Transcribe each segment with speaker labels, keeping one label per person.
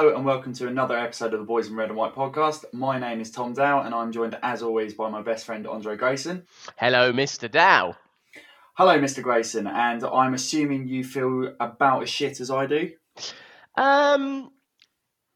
Speaker 1: Hello and welcome to another episode of the Boys in Red and White podcast. My name is Tom Dow and I'm joined as always by my best friend Andrei Grayson.
Speaker 2: Hello, Mr. Dow.
Speaker 1: Hello, Mr. Grayson, and I'm assuming you feel about as shit as I do.
Speaker 2: Um,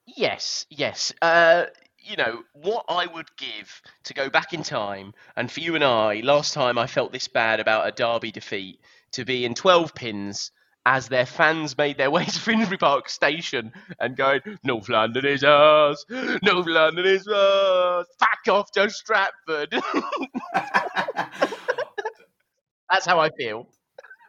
Speaker 2: yes, yes. Uh, you know what I would give to go back in time, and for you and I, last time I felt this bad about a derby defeat, to be in 12 pins as their fans made their way to Finsbury Park Station and going, North London is ours, North London is ours, fuck off to Stratford. That's how I feel.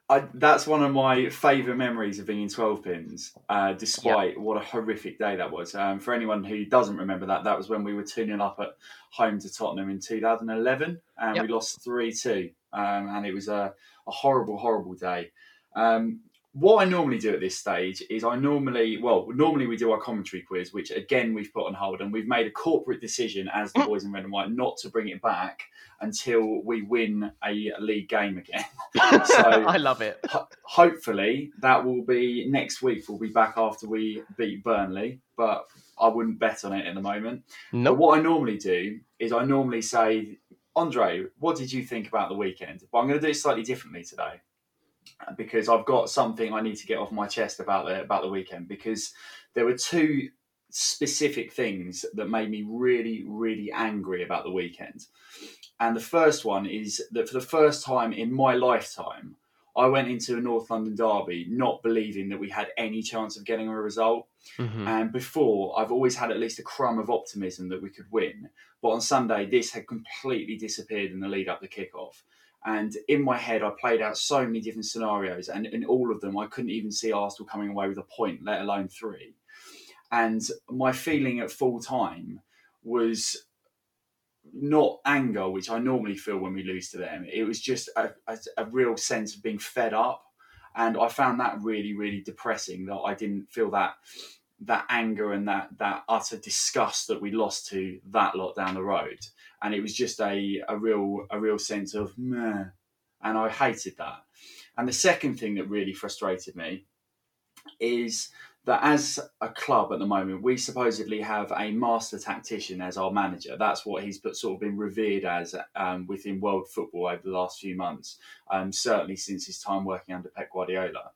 Speaker 1: I, that's one of my favourite memories of being in 12 pins, uh, despite yep. what a horrific day that was. Um, for anyone who doesn't remember that, that was when we were tuning up at home to Tottenham in 2011 and yep. we lost 3 2. Um, and it was a, a horrible, horrible day. Um, what I normally do at this stage is I normally, well, normally we do our commentary quiz, which again we've put on hold, and we've made a corporate decision as the mm. boys in red and white not to bring it back until we win a league game again.
Speaker 2: so I love it.
Speaker 1: Ho- hopefully that will be next week. We'll be back after we beat Burnley, but I wouldn't bet on it in the moment.
Speaker 2: No. Nope.
Speaker 1: But what I normally do is I normally say, Andrei, what did you think about the weekend? But I'm going to do it slightly differently today because I've got something I need to get off my chest about the about the weekend because there were two specific things that made me really really angry about the weekend. And the first one is that for the first time in my lifetime, I went into a North London derby not believing that we had any chance of getting a result. Mm-hmm. And before, I've always had at least a crumb of optimism that we could win. But on Sunday, this had completely disappeared in the lead up to kickoff. And in my head, I played out so many different scenarios, and in all of them, I couldn't even see Arsenal coming away with a point, let alone three. And my feeling at full time was not anger, which I normally feel when we lose to them. It was just a, a, a, real sense of being fed up, and I found that really, really depressing. That I didn't feel that that anger and that that utter disgust that we lost to that lot down the road and it was just a, a real a real sense of meh, and I hated that. And the second thing that really frustrated me is that as a club at the moment, we supposedly have a master tactician as our manager. That's what he's put, sort of been revered as um, within world football over the last few months, um, certainly since his time working under Pep Guardiola.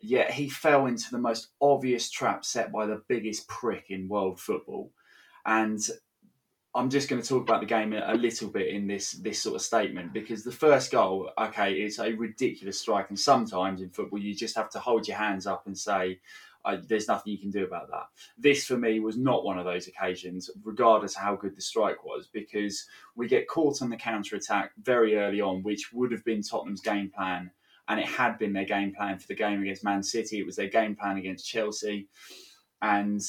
Speaker 1: Yet he fell into the most obvious trap set by the biggest prick in world football. And I'm just going to talk about the game a little bit in this this sort of statement because the first goal, okay, it's a ridiculous strike, and sometimes in football you just have to hold your hands up and say, "There's nothing you can do about that." This for me was not one of those occasions, regardless how good the strike was, because we get caught on the counter attack very early on, which would have been Tottenham's game plan, and it had been their game plan for the game against Man City. It was their game plan against Chelsea, and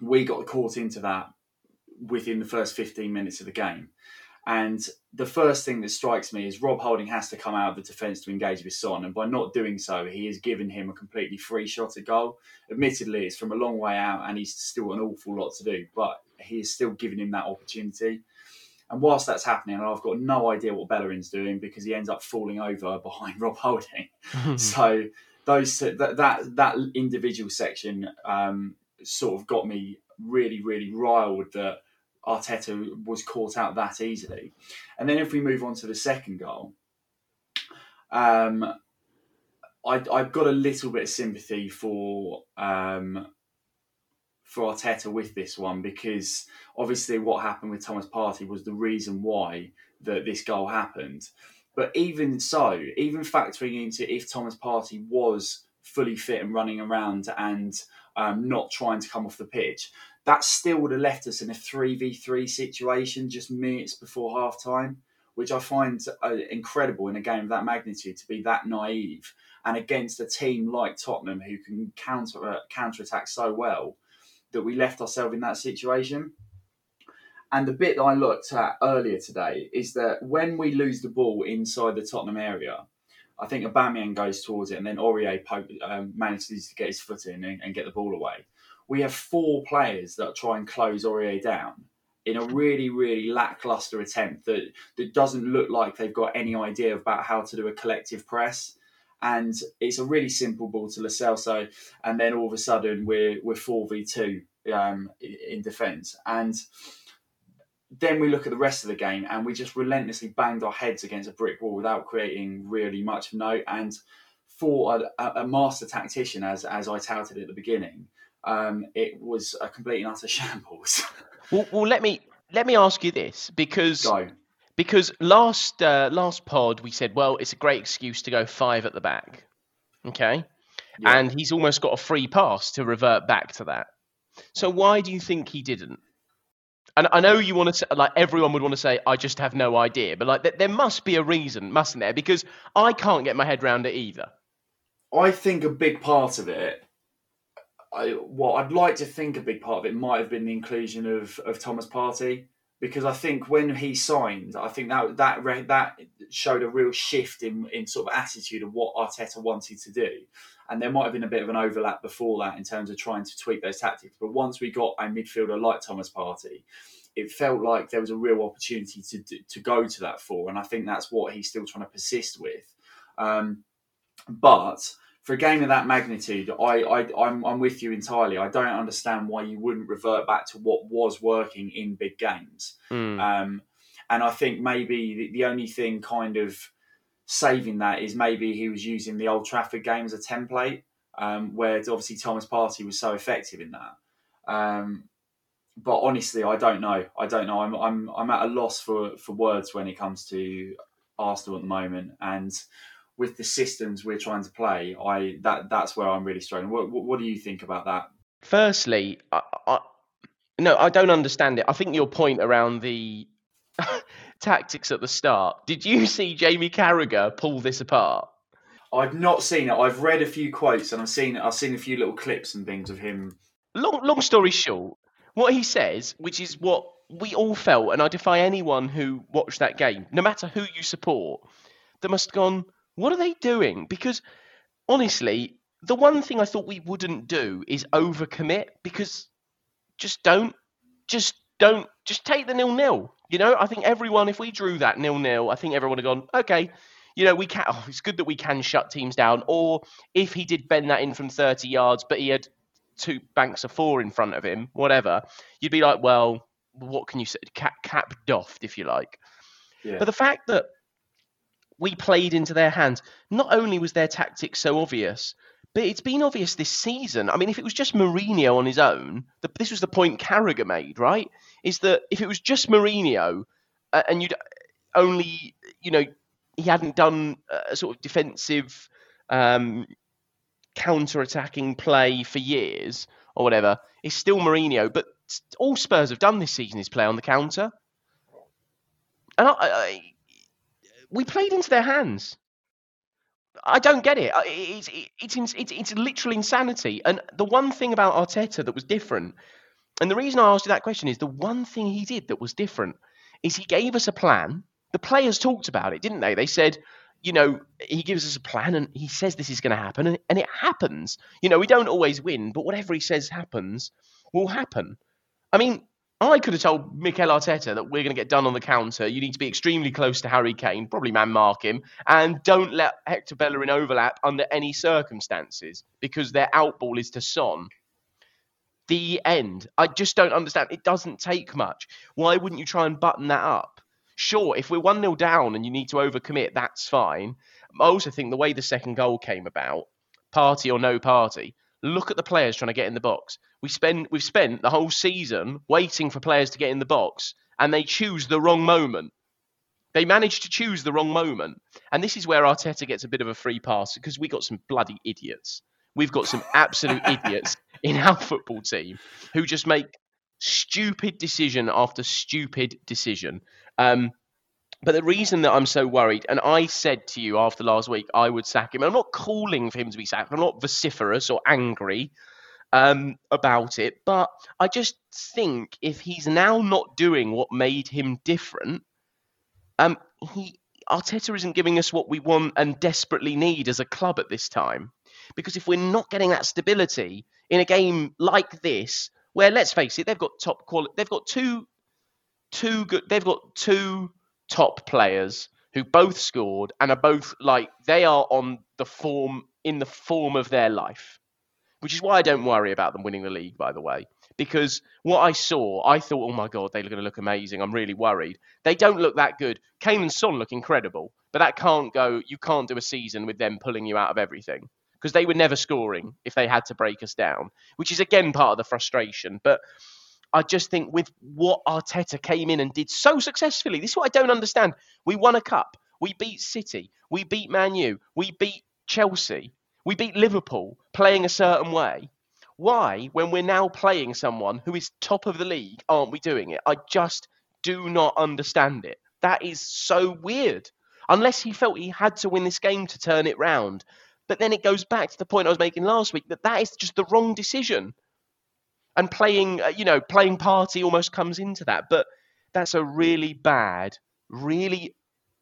Speaker 1: we got caught into that within the first 15 minutes of the game. And the first thing that strikes me is Rob Holding has to come out of the defence to engage with Son, and by not doing so, he has given him a completely free shot at goal. Admittedly, it's from a long way out, and he's still an awful lot to do, but he is still giving him that opportunity. And whilst that's happening, I've got no idea what Bellerin's doing because he ends up falling over behind Rob Holding. so those that that, that individual section um, sort of got me really, really riled that Arteta was caught out that easily. And then if we move on to the second goal, um, I, have got a little bit of sympathy for um, for Arteta with this one because obviously what happened with Thomas Partey was the reason why that this goal happened. But even so, even factoring into if Thomas Partey was fully fit and running around and um, not trying to come off the pitch, that still would have left us in a 3v3 situation just minutes before half time, which I find uh, incredible in a game of that magnitude to be that naive and against a team like Tottenham who can counter uh, counter attack so well that we left ourselves in that situation. And the bit that I looked at earlier today is that when we lose the ball inside the Tottenham area, I think Aubameyang goes towards it, and then Aurier um, manages to get his foot in and, and, get the ball away we have four players that try and close Aurier down in a really, really lackluster attempt that, that doesn't look like they've got any idea about how to do a collective press. and it's a really simple ball to Lo Celso, and then all of a sudden we're we're four v two um, in defence, and then we look at the rest of the game, and we just relentlessly banged our heads against a brick wall without creating really much of note. And for a, a master tactician, as as I touted at the beginning, um, it was a complete and utter shambles.
Speaker 2: well, well, let me let me ask you this because
Speaker 1: Go.
Speaker 2: because last uh, last pod we said, well, it's a great excuse to go five at the back, okay,
Speaker 1: Yeah.
Speaker 2: and he's almost got a free pass to revert back to that. So why do you think he didn't? And I know you want to say, like everyone would want to say, I just have no idea, but like th- there must be a reason, mustn't there? Because I can't get my head around it either.
Speaker 1: I think a big part of it, I, I'd like to think a big part of it might have been the inclusion of, of Thomas Partey because I think when he signed, I think that that re- that showed a real shift in in sort of attitude of what Arteta wanted to do, and there might have been a bit of an overlap before that in terms of trying to tweak those tactics. But once we got a midfielder like Thomas Partey, it felt like there was a real opportunity to to go to that for, and I think that's what he's still trying to persist with. Um, but for a game of that magnitude, I, I I'm, I'm with you entirely. I don't understand why you wouldn't revert back to what was working in big games.
Speaker 2: Hmm.
Speaker 1: Um, and I think maybe the, the only thing kind of saving that is maybe he was using the Old Trafford game as a template, um, where obviously Thomas Partey was so effective in that. Um, but honestly, I don't know. I don't know. I'm I'm I'm at a loss for for words when it comes to Arsenal at the moment, and with the systems we're trying to play, I that that's where I'm really struggling. What what, what do you think about that?
Speaker 2: Firstly, I, I, no, I don't understand it. I think your point around the tactics at the start. Did you see Jamie Carragher pull this apart?
Speaker 1: I've not seen it. I've read a few quotes and I've seen I've seen a few little clips and things of him.
Speaker 2: Long, long story short, what he says, which is what we all felt, and I defy anyone who watched that game, no matter who you support, that must have gone, what are they doing? Because honestly, the one thing I thought we wouldn't do is overcommit because just don't, just don't, just take the nil nil. You know, I think everyone, if we drew that nil nil, I think everyone would have gone, okay, you know, we can. Oh, it's good that we can shut teams down. Or if he did bend that in from 30 yards, but he had two banks of four in front of him, whatever, you'd be like, well, what can you say? Cap, cap doffed, if you like.
Speaker 1: Yeah.
Speaker 2: But the fact that we played into their hands, not only was their tactics so obvious, but it's been obvious this season. I mean, if it was just Mourinho on his own, the, this was the point Carragher made, right? Is that if it was just Mourinho uh, and you'd only, you know, he hadn't done a sort of defensive um, counter-attacking play for years or whatever, it's still Mourinho. But all Spurs have done this season is play on the counter, and I, I, we played into their hands. I don't get it. It's it's it's it's, literal insanity. And the one thing about Arteta that was different, and the reason I asked you that question is the one thing he did that was different is he gave us a plan. The players talked about it, didn't they? They said, you know, he gives us a plan and he says this is going to happen, and, and it happens. You know, we don't always win, but whatever he says happens will happen. I mean, I could have told Mikel Arteta that we're going to get done on the counter. You need to be extremely close to Harry Kane, probably man mark him, and don't let Hector Bellerin overlap under any circumstances because their outball is to Son. The end. I just don't understand. It doesn't take much. Why wouldn't you try and button that up? Sure, if we're 1 0 down and you need to overcommit, that's fine. I also think the way the second goal came about, Partey or no Partey, look at the players trying to get in the box. We spend we've spent the whole season waiting for players to get in the box, and they choose the wrong moment. They manage to choose the wrong moment, and this is where Arteta gets a bit of a free pass because we got some bloody idiots. We've got some absolute idiots in our football team who just make stupid decision after stupid decision. Um, but the reason that I'm so worried, and I said to you after last week, I would sack him. I'm not calling for him to be sacked. I'm not vociferous or angry um, about it, but I just think if he's now not doing what made him different, um, he Arteta isn't giving us what we want and desperately need as a club at this time. Because if we're not getting that stability in a game like this, where let's face it, they've got top quality, they've got two, two good, they've got two top players who both scored and are both like they are on the form in the form of their life, which is why I don't worry about them winning the league. By the way, because what I saw, I thought, oh my god, they're going to look amazing. I'm really worried. They don't look that good. Kane and Son look incredible, but that can't go. You can't do a season with them pulling you out of everything because they were never scoring if they had to break us down, which is again part of the frustration. But I just think with what Arteta came in and did so successfully, this is what I don't understand. We won a cup. We beat City. We beat Man U. We beat Chelsea. We beat Liverpool playing a certain way. Why, when we're now playing someone who is top of the league, aren't we doing it? I just do not understand it. That is so weird. Unless he felt he had to win this game to turn it round. But then it goes back to the point I was making last week that that is just the wrong decision and playing uh, you know playing Partey almost comes into that. But that's a really bad really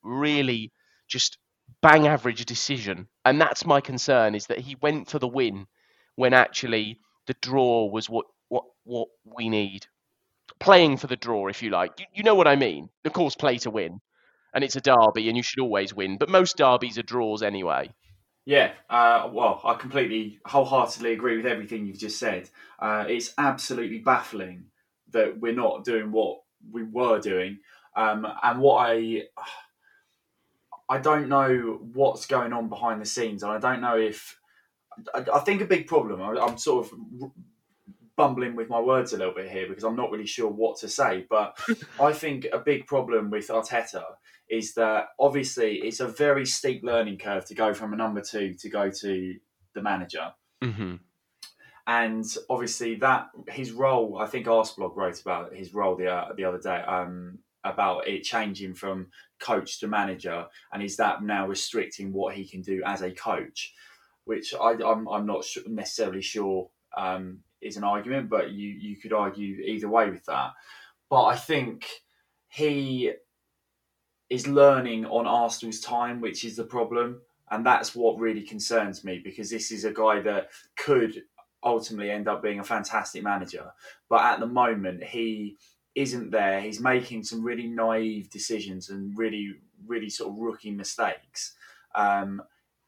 Speaker 2: really just bang average decision. And that's my concern is that he went for the win when actually the draw was what what what we need. Playing for the draw if you like. You, you know what i mean? Of course play to win. And it's a derby and you should always win. But most derbies are draws anyway
Speaker 1: yeah, uh, well, I completely, wholeheartedly agree with everything you've just said. Uh, it's absolutely baffling that we're not doing what we were doing, um, and what I, I don't know what's going on behind the scenes, and I don't know if, I, I think a big problem. I, I'm sort of bumbling with my words a little bit here because I'm not really sure what to say, but I think a big problem with Arteta is that obviously it's a very steep learning curve to go from a number two to go to the manager.
Speaker 2: Mm-hmm.
Speaker 1: And obviously that his role, I think Arsblog wrote about his role the uh, the other day um, about it changing from coach to manager, and is that now restricting what he can do as a coach, which I, I'm I'm not necessarily sure um, is an argument, but you you could argue either way with that. But I think he is learning on Arsenal's time, which is the problem. And that's what really concerns me because this is a guy that could ultimately end up being a fantastic manager. But at the moment, he isn't there. He's making some really naive decisions and really, really sort of rookie mistakes. Um,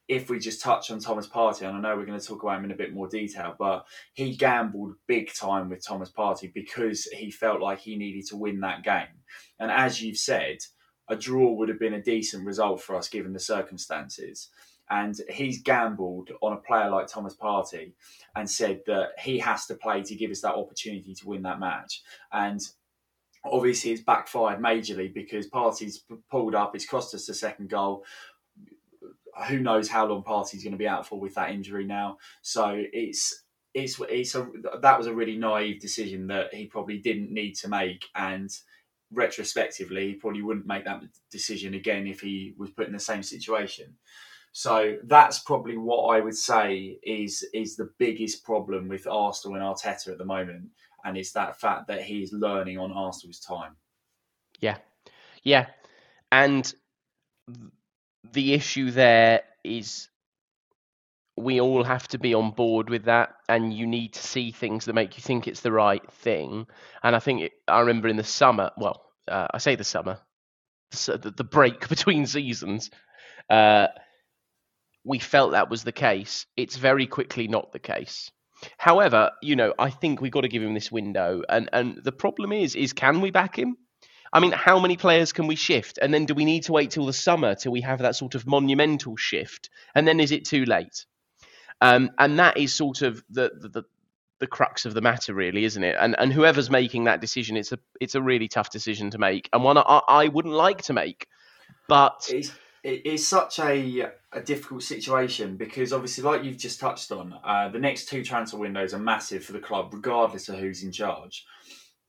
Speaker 1: if we just touch on Thomas Partey, and I know we're going to talk about him in a bit more detail, but he gambled big time with Thomas Partey because he felt like he needed to win that game. And as you've said, a draw would have been a decent result for us given the circumstances. And he's gambled on a player like Thomas Partey and said that he has to play to give us that opportunity to win that match. And obviously, it's backfired majorly because Partey's pulled up, it's cost us the second goal. Who knows how long Partey's going to be out for with that injury now? So it's it's it's a that was a really naive decision that he probably didn't need to make and retrospectively, he probably wouldn't make that decision again if he was put in the same situation. So that's probably what I would say is is the biggest problem with Arsenal and Arteta at the moment, and it's that fact that he's learning on Arsenal's time.
Speaker 2: Yeah, yeah, and the issue there is we all have to be on board with that and you need to see things that make you think it's the right thing. And i think it, i remember in the summer well uh, i say the summer the, the break between seasons uh, we felt that was the case. It's very quickly not the case. However you know i think we've got to give him this window and and the problem is is can we back him I mean, how many players can we shift? And then do we need to wait till the summer till we have that sort of monumental shift? And then is it too late? Um, and that is sort of the, the the crux of the matter, really, isn't it? And and whoever's making that decision, it's a it's a really tough decision to make, and one I, I wouldn't like to make. But
Speaker 1: it's, it's such a a difficult situation because obviously, like you've just touched on, uh, the next two transfer windows are massive for the club, regardless of who's in charge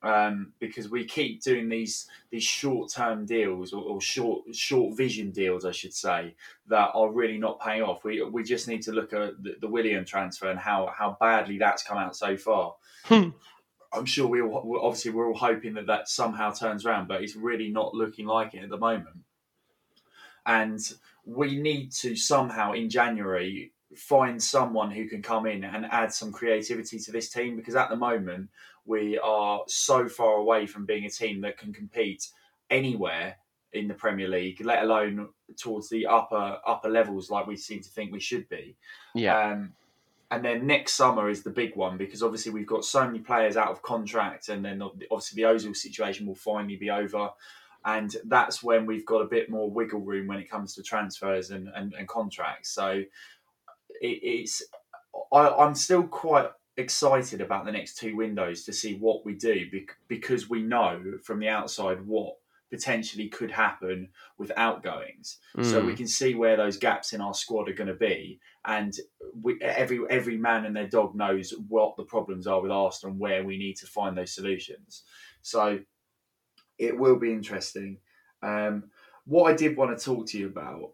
Speaker 1: um, because we keep doing these these short term deals or, or, short short vision deals, I should say, that are really not paying off. We we just need to look at the, the Willian transfer and how how badly that's come out so far.
Speaker 2: Hmm.
Speaker 1: I'm sure we all, obviously we're all hoping that that somehow turns around, but it's really not looking like it at the moment. And we need to somehow in January find someone who can come in and add some creativity to this team because at the moment we are so far away from being a team that can compete anywhere in the Premier League, let alone towards the upper upper levels like we seem to think we should be.
Speaker 2: Yeah.
Speaker 1: Um, and then next summer is the big one because obviously we've got so many players out of contract, and then obviously the Ozil situation will finally be over, and that's when we've got a bit more wiggle room when it comes to transfers and and, and contracts. So it, it's I, I'm still quite excited about the next two windows to see what we do because we know from the outside what potentially could happen with outgoings. Mm. So we hmm. can see where those gaps in our squad are going to be, and we, every every man and their dog knows what the problems are with Arsenal and where we need to find those solutions. So it will be interesting. Um, what I did want to talk to you about.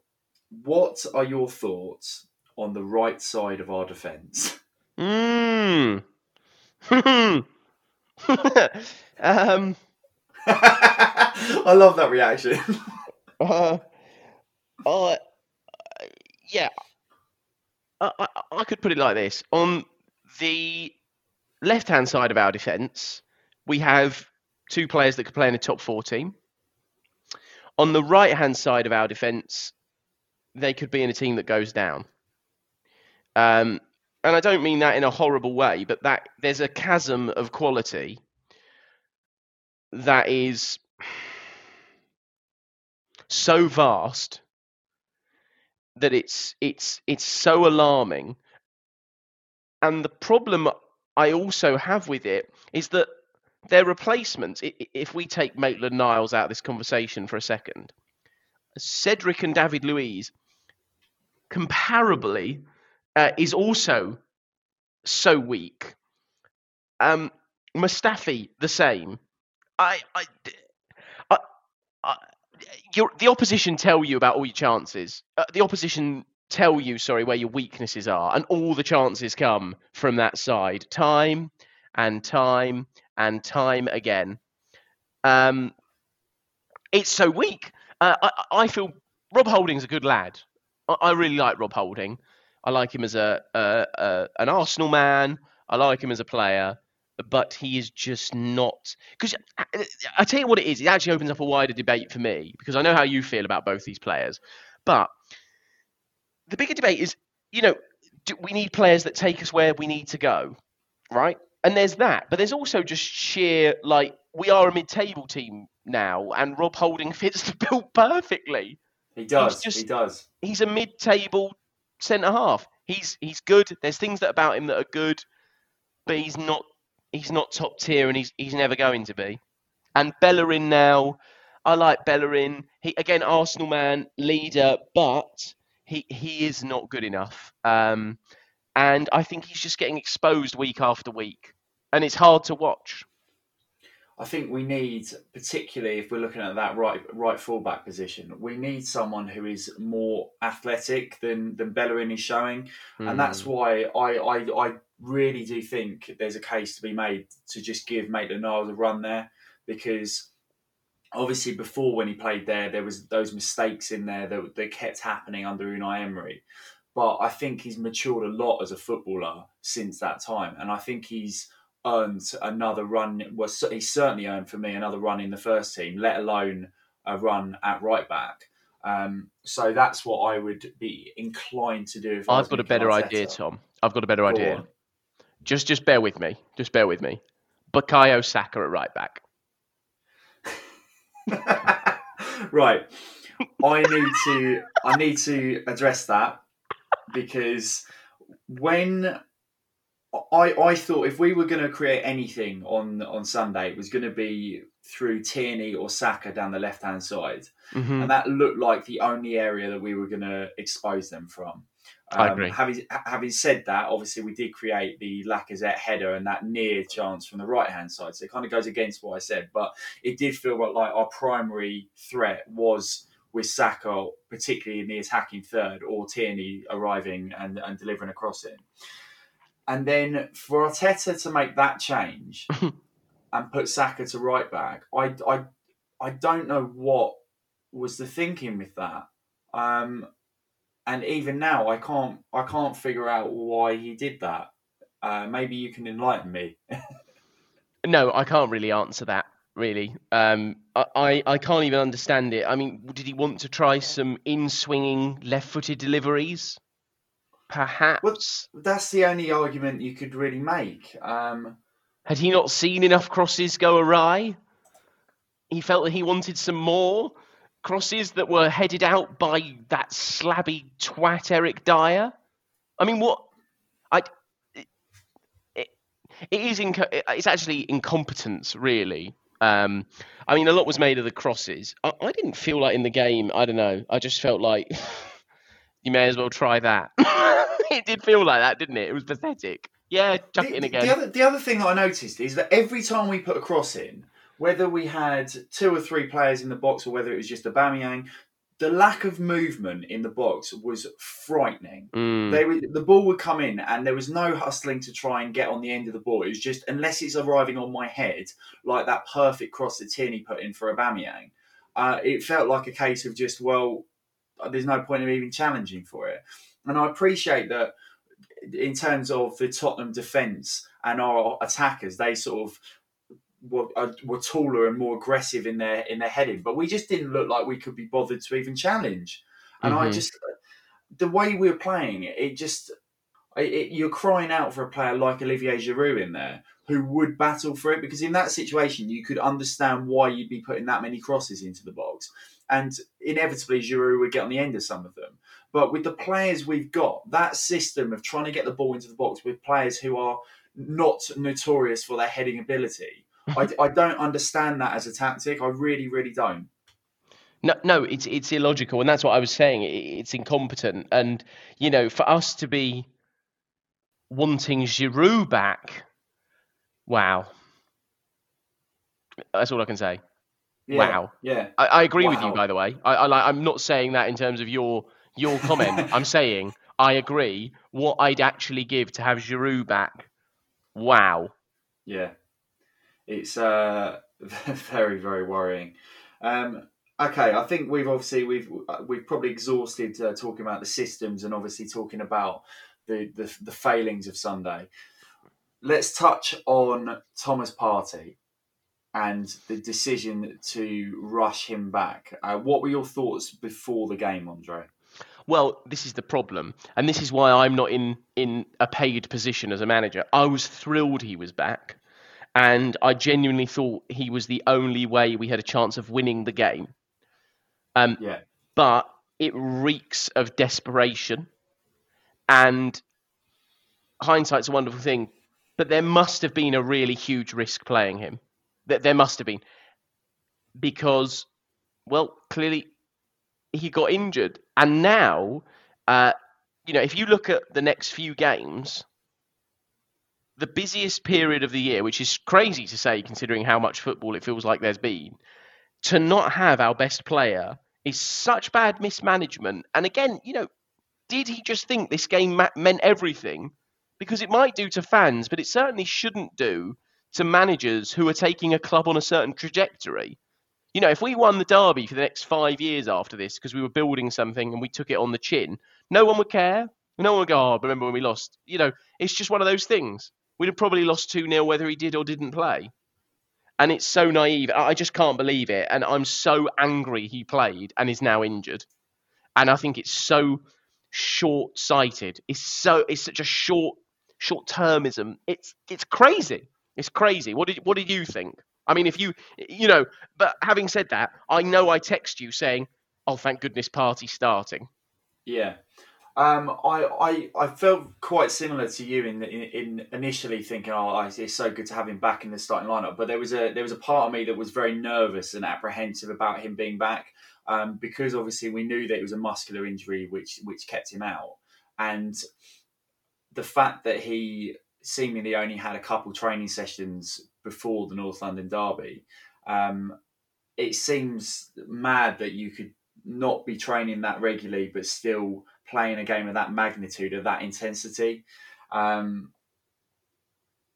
Speaker 1: What are your thoughts on the right side of our defence?
Speaker 2: Mm. um.
Speaker 1: I love that reaction.
Speaker 2: uh, uh, yeah. I, I, I could put it like this. On the left hand side of our defence, we have two players that could play in the top four team. On the right hand side of our defence, they could be in a team that goes down. Um, and I don't mean that in a horrible way, but that there's a chasm of quality that is so vast that it's it's it's so alarming. And the problem I also have with it is that their replacements, if we take Maitland Niles out of this conversation for a second, Cedric and David Luiz, comparably, uh, is also so weak. Um, Mustafi, the same. I, I, I, I the opposition tell you about all your chances. Uh, the opposition tell you, sorry, where your weaknesses are, and all the chances come from that side, time and time and time again. Um, it's so weak. Uh, I, I feel Rob Holding's a good lad. I, I really like Rob Holding. I like him as a, a, a an Arsenal man. I like him as a player, but he is just not. Because I, I tell you what it is. It actually opens up a wider debate for me because I know how you feel about both these players, but the bigger debate is, you know, do we need players that take us where we need to go, right? And there's that, but there's also just sheer like we are a mid-table team now, and Rob Holding fits the bill perfectly.
Speaker 1: He does. Just, he does.
Speaker 2: He's a mid-table centre half. He's he's good. There's things that about him that are good, but he's not he's not top tier, and he's he's never going to be. And Bellerin now, I like Bellerin. He again Arsenal man, leader, but he he is not good enough. Um, and I think he's just getting exposed week after week, and it's hard to watch.
Speaker 1: I think we need, particularly if we're looking at that right right fullback position, we need someone who is more athletic than than Bellerin is showing, mm. and that's hmm. why I, I I really do think there's a case to be made to just give Maitland Niles a run there because obviously before when he played there there was those mistakes in there that, that kept happening under Unai Emery, but I think he's matured a lot as a footballer since that time, and I think he's earned another run. Was he certainly earned for me another run in the first team, let alone a run at right back. Um, so that's what I would be inclined to do.
Speaker 2: I've got a better idea, Tom. I've got a better Go idea. On. Just, just bear with me. Just bear with me. Bukayo Saka at right back.
Speaker 1: right. I need to. I need to address that because when I, I thought if we were going to create anything on on Sunday, it was going to be through Tierney or Saka down the left hand side, mm-hmm. and that looked like the only area that we were going to expose them from.
Speaker 2: Um, I agree.
Speaker 1: Having having said that, obviously we did create the Lacazette header and that near chance from the right hand side, so it kind of goes against what I said. But it did feel like our primary threat was with Saka, particularly in the attacking third, or Tierney arriving and, and delivering a crossing. And then for Arteta to make that change and put Saka to right back, I, I, I don't know what was the thinking with that. Um, and even now, I can't I can't figure out why he did that. Uh, maybe you can enlighten me.
Speaker 2: no, I can't really answer that. really. Um, I, I, I can't even understand it. I mean, did he want to try some in swinging left footed deliveries? Perhaps.
Speaker 1: Well, that's the only argument you could really make. Um,
Speaker 2: Had he not seen enough crosses go awry? He felt that he wanted some more crosses that were headed out by that slabby twat Eric Dier. I mean, what? I. It, it is. Inco- it's actually incompetence, really. Um, I mean, a lot was made of the crosses. I, I didn't feel like in the game. I don't know. I just felt like you may as well try that. it did feel like that, didn't it? It was pathetic. Yeah, chuck
Speaker 1: the,
Speaker 2: it in again.
Speaker 1: The other, the other thing that I noticed is that every time we put a cross in, whether we had two or three players in the box or whether it was just Aubameyang, the lack of movement in the box was frightening.
Speaker 2: Mm.
Speaker 1: They were, the ball would come in and there was no hustling to try and get on the end of the ball. It was just unless it's arriving on my head, like that perfect cross that Tierney put in for Aubameyang, uh, it felt like a case of just well, there's no point in even challenging for it. And I appreciate that in terms of the Tottenham defence and our attackers, they sort of were, uh, were taller and more aggressive in their in their heading, but we just didn't look like we could be bothered to even challenge. And I
Speaker 2: Mhm.
Speaker 1: just the way we were playing, it just it, it, you're crying out for a player like Olivier Giroud in there who would battle for it because in that situation you could understand why you'd be putting that many crosses into the box, and inevitably Giroud would get on the end of some of them. But with the players we've got, that system of trying to get the ball into the box with players who are not notorious for their heading ability, I, I don't understand that as a tactic. I really, really don't.
Speaker 2: No, no, it's it's illogical, and that's what I was saying. It's incompetent, and you know, for us to be wanting Giroud back, wow, that's all I can say.
Speaker 1: Yeah,
Speaker 2: Wow.
Speaker 1: Yeah.
Speaker 2: I, I agree with you, by the way. I, I like. I'm not saying that in terms of your your comment. I'm saying I agree. What I'd actually give to have Giroud back, wow.
Speaker 1: Yeah, it's uh, very very worrying. Um, okay, I think we've obviously we've we've probably exhausted uh, talking about the systems and obviously talking about the, the the failings of Sunday. Let's touch on Thomas Partey and the decision to rush him back. Uh, what were your thoughts before the game, Andrei?
Speaker 2: Well, this is the problem, and this is why I'm not in in a paid position as a manager. I was thrilled he was back, and I genuinely thought he was the only way we had a chance of winning the game. Um,
Speaker 1: Yeah,
Speaker 2: but it reeks of desperation, and hindsight's a wonderful thing. But there must have been a really huge risk playing him. There must have been, because, well, clearly he got injured, and now, uh, you know, if you look at the next few games, the busiest period of the year, which is crazy to say considering how much football it feels like there's been, to not have our best player is such bad mismanagement. And again, you know, did he just think this game meant everything? Because it might do to fans, but it certainly shouldn't do to managers who are taking a club on a certain trajectory. You know, if we won the derby for the next five years after this because we were building something and we took it on the chin, no one would care. No one would go, oh, remember when we lost? You know, it's just one of those things. We'd have probably lost 2 0 whether he did or didn't play. And it's so naive. I just can't believe it. And I'm so angry he played and is now injured. And I think it's so short sighted. It's so it's such a short short termism. It's it's crazy. It's crazy. What did what did you think? I mean, if you you know, but having said that, I know I text you saying, "Oh, thank goodness, Partey starting."
Speaker 1: Yeah. Um, I, I I felt quite similar to you in, in in initially thinking, oh, it's so good to have him back in the starting lineup. But there was a there was a part of me that was very nervous and apprehensive about him being back, um, because obviously we knew that it was a muscular injury which which kept him out, and the fact that he seemingly only had a couple training sessions before the North London derby, um, it seems mad that you could not be training that regularly but still playing a game of that magnitude of that intensity. Um,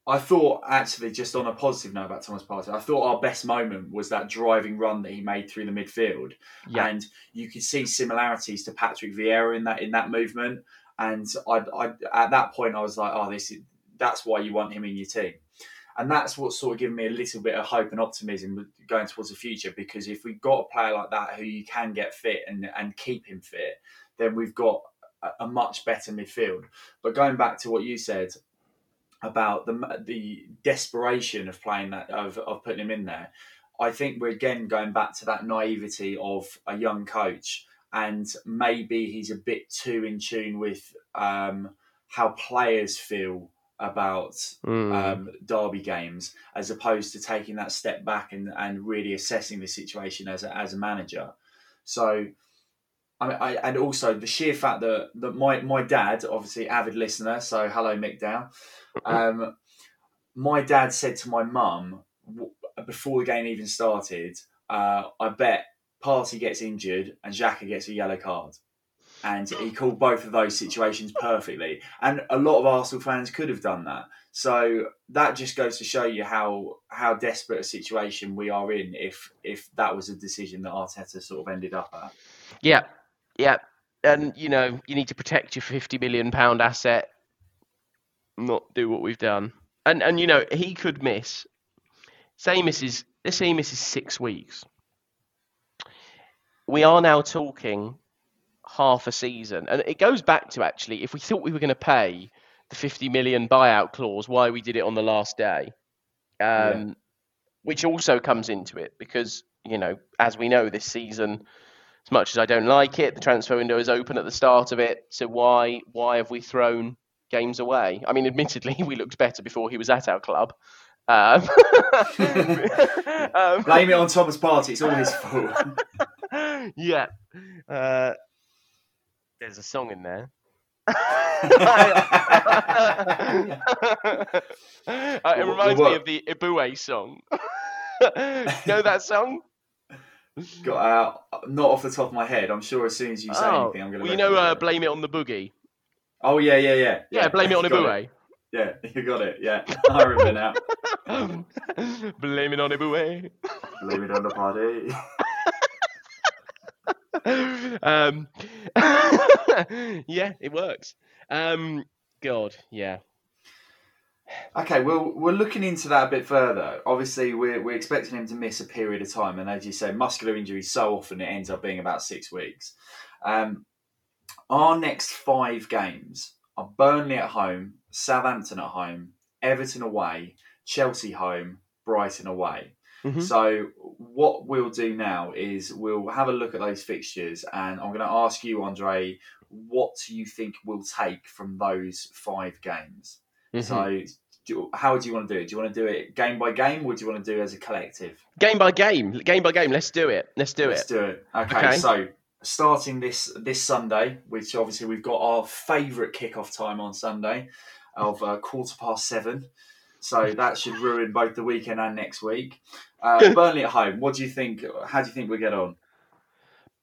Speaker 1: I thought actually just on a positive note about Thomas Partey, I thought our best moment was that driving run that he made through the midfield,
Speaker 2: Yeah.
Speaker 1: and you could see similarities to Patrick Vieira in that in that movement. And I, I at that point I was like, oh, this is that's why you want him in your team. and that's what's sort of given me a little bit of hope and optimism going towards the future. Because if we've got a player like that who you can get fit and and keep him fit, then we've got a, a much better midfield. But going back to what you said about the the desperation of playing that of, of putting him in there, I think we're again going back to that naivety of a young coach, and maybe he's a bit too in tune with um, how players feel about
Speaker 2: Mm.
Speaker 1: um, derby games, as opposed to taking that step back and, and really assessing the situation as a, as a manager. So, I, mean, I and also the sheer fact that that my my dad, obviously avid listener, so hello Mick Dow. Um, my dad said to my mum before the game even started, uh, "I bet Partey gets injured and Xhaka gets a yellow card." And he called both of those situations perfectly. And a lot of Arsenal fans could have done that. So that just goes to show you how how desperate a situation we are in if if that was a decision that Arteta sort of ended up at.
Speaker 2: Yeah, yeah, and you know you need to protect your fifty million pound asset, not do what we've done. And and you know he could miss. Say misses. Let's say he misses six weeks. We are now talking half a season, and it goes back to actually if we thought we were going to pay the fifty million buyout clause, why we did it on the last day, um,
Speaker 1: Yeah.
Speaker 2: which also comes into it because you know as we know this season as much as I don't like it, the transfer window is open at the start of it. So why why have we thrown games away? I mean, admittedly, we looked better before he was at our club. Um, um,
Speaker 1: Blame it on Thomas Partey. it's all his fault.
Speaker 2: yeah. Uh, there's a song in there. Uh, it reminds
Speaker 1: well,
Speaker 2: me of the Iwobi song. know that song?
Speaker 1: Got out, not off the top of my head. I'm sure as soon as you say anything, I'm going
Speaker 2: well,
Speaker 1: to.
Speaker 2: you know, uh, blame it on the boogie.
Speaker 1: Oh yeah, yeah, yeah.
Speaker 2: Yeah, blame it on
Speaker 1: got
Speaker 2: Iwobi.
Speaker 1: Yeah, you got it. Yeah, I remember now.
Speaker 2: blame it on Iwobi.
Speaker 1: Blame it on the Partey.
Speaker 2: Um, yeah, it works. Um, God, yeah.
Speaker 1: Okay, well, we're looking into that a bit further. Obviously, we're, we're expecting him to miss a period of time, and as you say, muscular injuries so often it ends up being about six weeks. Um, our next five games are Burnley at home, Southampton at home, Everton away, Chelsea home, Brighton away.
Speaker 2: Mhm.
Speaker 1: So, what we'll do now is we'll have a look at those fixtures, and I'm going to ask you, Andrei, what you think we'll take from those five games.
Speaker 2: Mhm.
Speaker 1: So, do how do you want to do it? Do you want to do it game by game, or do you want to do it as a collective?
Speaker 2: game by game, game by game. Let's do it. Let's do it.
Speaker 1: Let's do it. Okay,
Speaker 2: Okay.
Speaker 1: so starting this this Sunday, which obviously we've got our favourite kickoff time on Sunday of uh, quarter past seven. So that should ruin both the weekend and next week. Uh, Burnley at home. What do you think? How do you think we get on?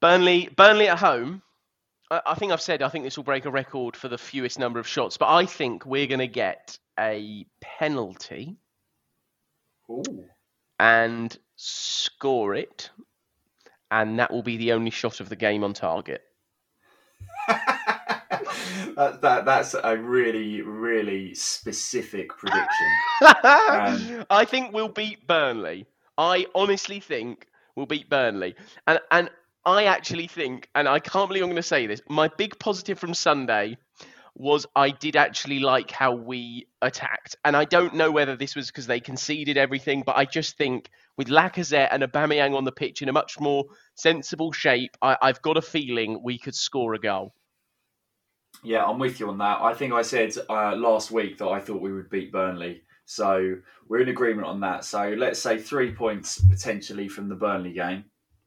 Speaker 2: Burnley, Burnley at home. I, I think I've said I think this will break a record for the fewest number of shots, but I think we're going to get a penalty
Speaker 1: Ooh.
Speaker 2: and score it, and that will be the only shot of the game on target.
Speaker 1: that, that that's a really really specific prediction. Um,
Speaker 2: I think we'll beat Burnley. I honestly think we'll beat Burnley. And and I actually think, and I can't believe I'm going to say this, my big positive from Sunday was I did actually like how we attacked. And I don't know whether this was because they conceded everything, but I just think with Lacazette and Aubameyang on the pitch in a much more sensible shape, I, I've got a feeling we could score a goal.
Speaker 1: Yeah, I'm with you on that. I think I said uh, last week that I thought we would beat Burnley. So we're in agreement on that. So let's say three points potentially from the Burnley game.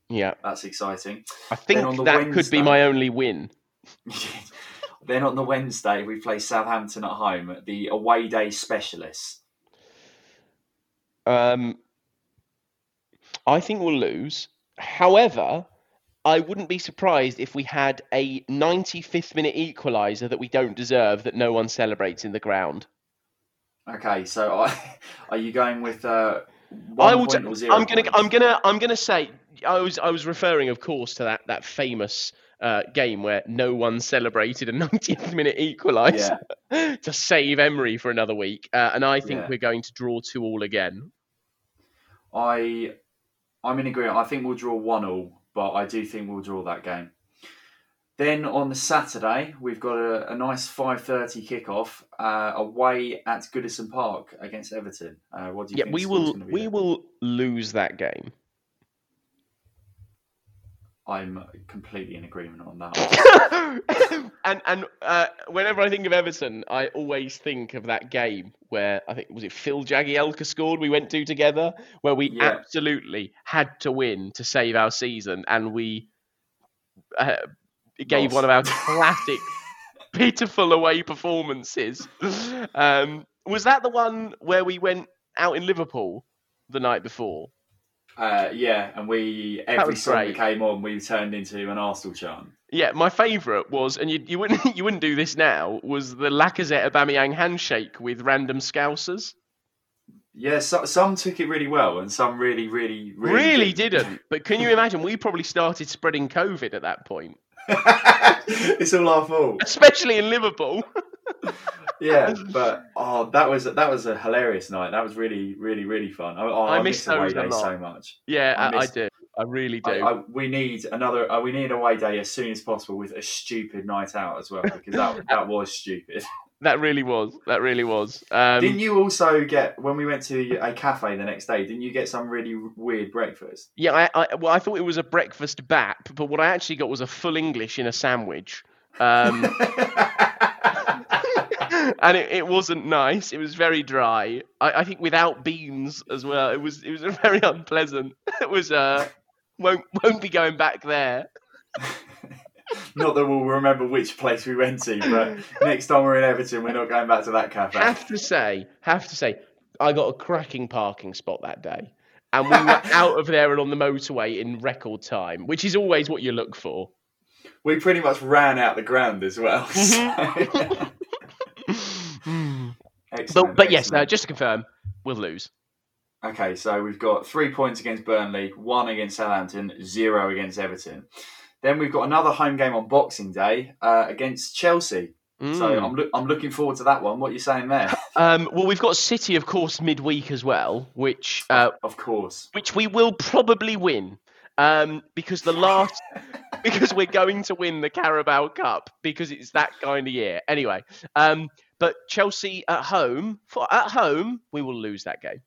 Speaker 2: Yeah,
Speaker 1: That's exciting.
Speaker 2: I think
Speaker 1: on the
Speaker 2: that could be my only win.
Speaker 1: then on the Wednesday, we play Southampton at home, the away day specialists.
Speaker 2: Um, I think we'll lose. However, I wouldn't be surprised if we had a 95th minute equaliser that we don't deserve that no one celebrates in the ground.
Speaker 1: Okay, so I, are you going with uh,
Speaker 2: I
Speaker 1: one
Speaker 2: will.
Speaker 1: point
Speaker 2: t-
Speaker 1: or 0
Speaker 2: I'm gonna. I'm gonna. I'm gonna say. I was. I was referring, of course, to that that famous uh, game where no one celebrated a 90th minute equaliser to save Emery for another week. Uh, and I think
Speaker 1: Yeah.
Speaker 2: we're going to draw two all again.
Speaker 1: I, I'm in agreement. I think we'll draw one all, but I do think we'll draw that game. Then on the Saturday, we've got a, a nice 5:30 kickoff uh, away at Goodison Park against Everton. Uh, what do you
Speaker 2: Yeah,
Speaker 1: think?
Speaker 2: we will we
Speaker 1: there?
Speaker 2: will lose that game.
Speaker 1: I'm completely in agreement on that.
Speaker 2: and and uh, whenever I think of Everton, I always think of that game where I think was it Phil Jagielka scored. We went to together where we
Speaker 1: Yeah.
Speaker 2: absolutely had to win to save our season, and we uh, gave
Speaker 1: Lost.
Speaker 2: one of our classic pitiful away performances. Um, was that the one where we went out in Liverpool the night before?
Speaker 1: Uh, yeah, and we every
Speaker 2: was
Speaker 1: song
Speaker 2: great.
Speaker 1: that came on, we turned into an Arsenal chant.
Speaker 2: Yeah, my favourite was, and you, you wouldn't you wouldn't do this now, was the Lacazette Aubameyang handshake with random Scousers.
Speaker 1: Yeah, so, some took it really well, and some really, really, really,
Speaker 2: Really, didn't. But can you imagine? We probably started spreading COVID at that point,
Speaker 1: it's all our fault.
Speaker 2: especially in Liverpool.
Speaker 1: Yeah, but oh, that was that was a hilarious night. That was really, really, really fun. I, oh,
Speaker 2: I
Speaker 1: I,
Speaker 2: miss
Speaker 1: miss away days so much.
Speaker 2: yeah,
Speaker 1: I
Speaker 2: I, I do. I really do.
Speaker 1: I, we need another. Uh, we need a away day as soon as possible with a stupid night out as well because that that was stupid.
Speaker 2: That really was. That really was. Um,
Speaker 1: didn't you also get when we went to a cafe the next day? Didn't you get some really weird breakfast?
Speaker 2: Yeah, I, I well, I thought it was a breakfast bap, but what I actually got was a full English in a sandwich. Um, and it, it wasn't nice. It was very dry. I, I think without beans as well. It was it was very unpleasant. It was uh won't won't be going back there.
Speaker 1: not that we'll remember which place we went to, but next time we're in Everton, we're not going back to that cafe.
Speaker 2: Have to say, have to say, I got a cracking parking spot that day, and we were out of there and on the motorway in record time, which is always what you look for.
Speaker 1: we pretty much ran out the ground as well. So- Excellent,
Speaker 2: but but yes, uh, just to confirm, we'll lose.
Speaker 1: Okay, so we've got three points against Burnley, one against Southampton, zero against Everton. Then we've got another home game on Boxing Day uh, against Chelsea. So
Speaker 2: Mm.
Speaker 1: I'm, loo- I'm looking forward to that one. What are you saying there?
Speaker 2: Um, well, we've got City, of course, midweek as well, which uh,
Speaker 1: of course.
Speaker 2: which we will probably win um, because the last because we're going to win the Carabao Cup because it's that kind of year. Anyway, um, but Chelsea at home for at home we will lose that game.